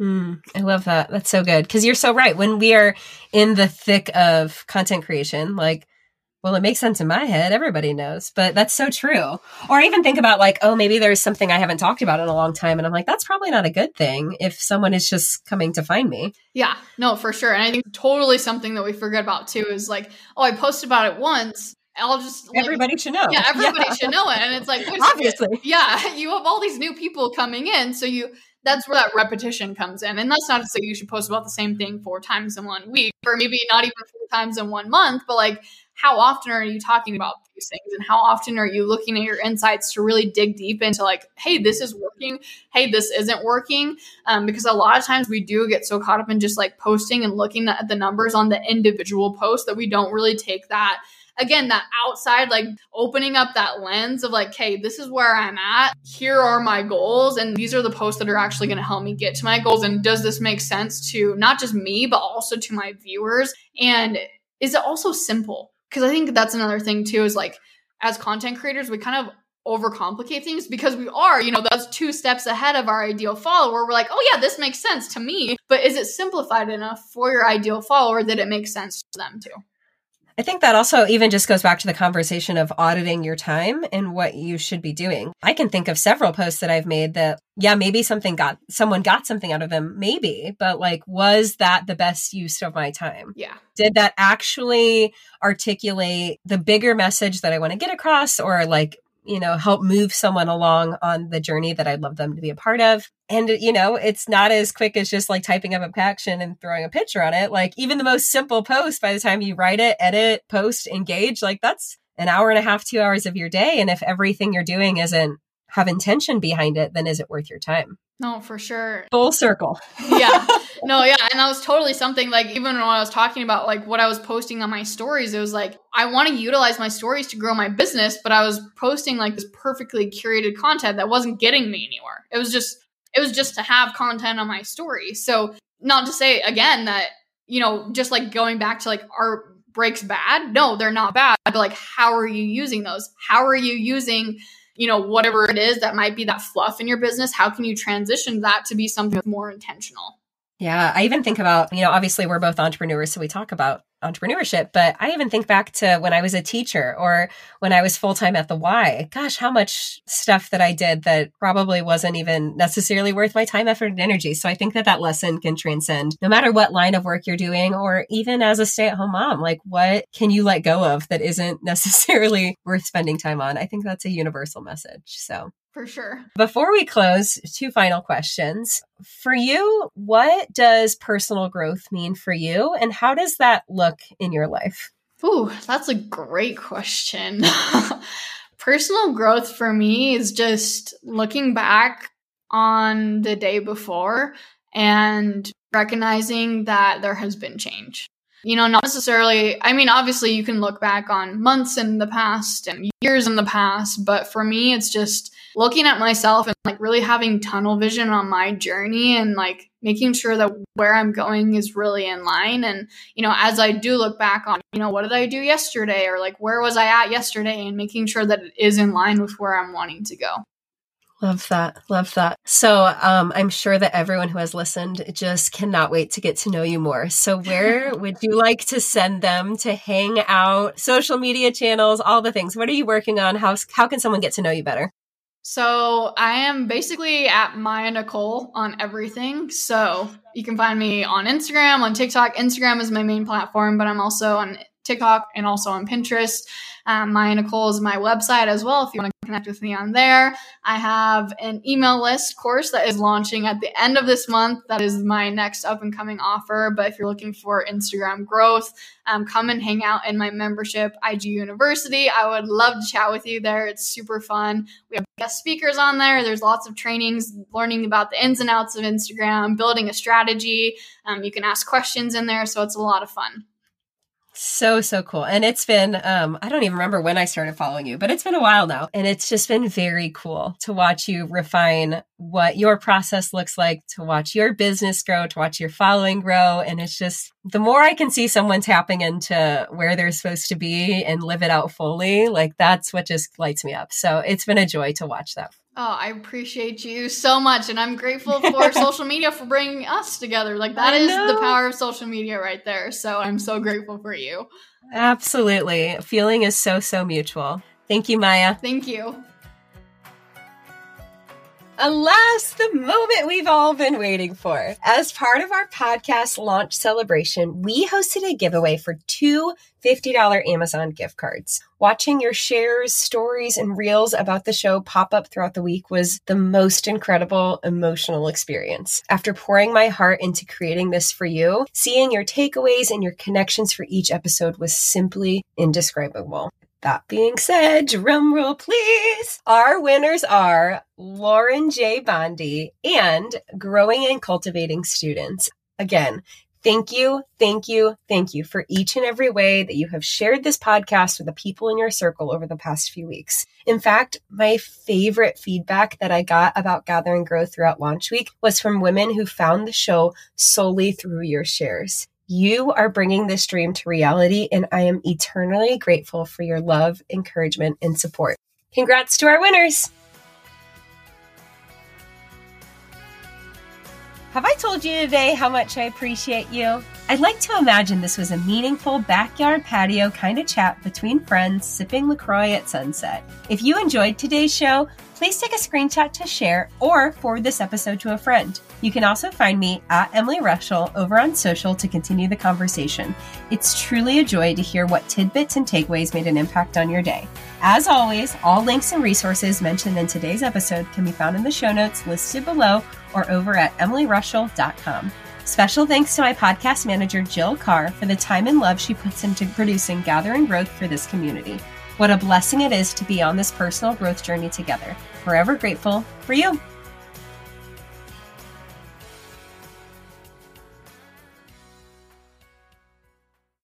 Mm, I love that. That's so good. Because you're so right. When we are in the thick of content creation, like well, it makes sense in my head. Everybody knows, but that's so true. Or I even think about like, oh, maybe there's something I haven't talked about in a long time. And I'm like, that's probably not a good thing if someone is just coming to find me. Yeah, no, for sure. And I think totally something that we forget about too is like, oh, I posted about it once. I'll just like, everybody should know. Yeah, everybody yeah. should know it. And it's like, obviously, yeah, you have all these new people coming in. So you, that's where that repetition comes in. And that's not to say you should post about the same thing four times in one week, or maybe not even four times in one month, but like how often are you talking about these things? And how often are you looking at your insights to really dig deep into like hey this is working. Hey this isn't working. Um, because a lot of times we do get so caught up in just like posting and looking at the numbers on the individual post that we don't really take that again that outside like opening up that lens of like hey this is where i'm at. Here are my goals and these are the posts that are actually going to help me get to my goals. And does this make sense to not just me but also to my viewers? And is it also simple because I think that's another thing too is like as content creators, we kind of overcomplicate things because we are, you know, those two steps ahead of our ideal follower. We're like, oh yeah, this makes sense to me, but is it simplified enough for your ideal follower that it makes sense to them too? I think that also even just goes back to the conversation of auditing your time and what you should be doing. I can think of several posts that I've made that, yeah, maybe something got, someone got something out of them, maybe, but like, was that the best use of my time? Yeah. Did that actually articulate the bigger message that I want to get across or like you know, help move someone along on the journey that I'd love them to be a part of. And, you know, it's not as quick as just like typing up a caption and throwing a picture on it. Like even the most simple post, by the time you write it, edit, post, engage, like that's an hour and a half, two hours of your day. And if everything you're doing isn't have intention behind it, then is it worth your time? No, for sure. Full circle. yeah. No, yeah. And that was totally something like, even when I was talking about like what I was posting on my stories, it was like, I want to utilize my stories to grow my business, but I was posting like this perfectly curated content that wasn't getting me anywhere. It was just, it was just to have content on my story. So, not to say again that, you know, just like going back to like art breaks bad. No, they're not bad. But like, how are you using those? How are you using, you know, whatever it is that might be that fluff in your business? How can you transition that to be something more intentional? Yeah, I even think about, you know, obviously we're both entrepreneurs, so we talk about entrepreneurship, but I even think back to when I was a teacher or when I was full time at the Y. Gosh, how much stuff that I did that probably wasn't even necessarily worth my time, effort, and energy. So I think that that lesson can transcend no matter what line of work you're doing, or even as a stay at home mom. Like, what can you let go of that isn't necessarily worth spending time on? I think that's a universal message. So for sure. Before we close, two final questions. For you, what does personal growth mean for you, and how does that look in your life? Ooh, that's a great question. personal growth for me is just looking back on the day before and recognizing that there has been change. You know, not necessarily, I mean, obviously you can look back on months in the past and years in the past, but for me, it's just looking at myself and like really having tunnel vision on my journey and like making sure that where I'm going is really in line. And, you know, as I do look back on, you know, what did I do yesterday or like where was I at yesterday and making sure that it is in line with where I'm wanting to go. Love that. Love that. So, um, I'm sure that everyone who has listened just cannot wait to get to know you more. So, where would you like to send them to hang out, social media channels, all the things? What are you working on? How, how can someone get to know you better? So I am basically at Mya Nichol on everything. So you can find me on Instagram, on TikTok. Instagram is my main platform, but I'm also on TikTok and also on Pinterest. Um, Mya Nichol is my website as well if you want to connect with me on there. I have an email list course that is launching at the end of this month. That is my next up and coming offer. But if you're looking for Instagram growth, um, come and hang out in my membership, IG University. I would love to chat with you there. It's super fun. We have guest speakers on there. There's lots of trainings, learning about the ins and outs of Instagram, building a strategy. Um, you can ask questions in there. So it's a lot of fun. So, so cool. And it's been, um, I don't even remember when I started following you, but it's been a while now. And it's just been very cool to watch you refine what your process looks like, to watch your business grow, to watch your following grow. And it's just the more I can see someone tapping into where they're supposed to be and live it out fully, like that's what just lights me up. So it's been a joy to watch that. Oh, I appreciate you so much. And I'm grateful for social media for bringing us together. Like, that is the power of social media right there. So I'm so grateful for you. Absolutely. Feeling is so, so mutual. Thank you, Mya. Thank you. Alas, the moment we've all been waiting for. As part of our podcast launch celebration, we hosted a giveaway for two $50 Amazon gift cards. Watching your shares, stories, and reels about the show pop up throughout the week was the most incredible emotional experience. After pouring my heart into creating this for you, seeing your takeaways and your connections for each episode was simply indescribable. That being said, drum roll please. Our winners are Lauren J. Bondi and Growing and Cultivating Students. Again, thank you, thank you, thank you for each and every way that you have shared this podcast with the people in your circle over the past few weeks. In fact, my favorite feedback that I got about Gather and Grow throughout launch week was from women who found the show solely through your shares. You are bringing this dream to reality, and I am eternally grateful for your love, encouragement, and support. Congrats to our winners! Have I told you today how much I appreciate you? I'd like to imagine this was a meaningful backyard patio kind of chat between friends sipping LaCroix at sunset. If you enjoyed today's show, please take a screenshot to share or forward this episode to a friend. You can also find me at Emily Rushell over on social to continue the conversation. It's truly a joy to hear what tidbits and takeaways made an impact on your day. As always, all links and resources mentioned in today's episode can be found in the show notes listed below or over at emilyrushell.com. Special thanks to my podcast manager, Jill Carr, for the time and love she puts into producing Gather and Growth for this community. What a blessing it is to be on this personal growth journey together. Forever grateful for you.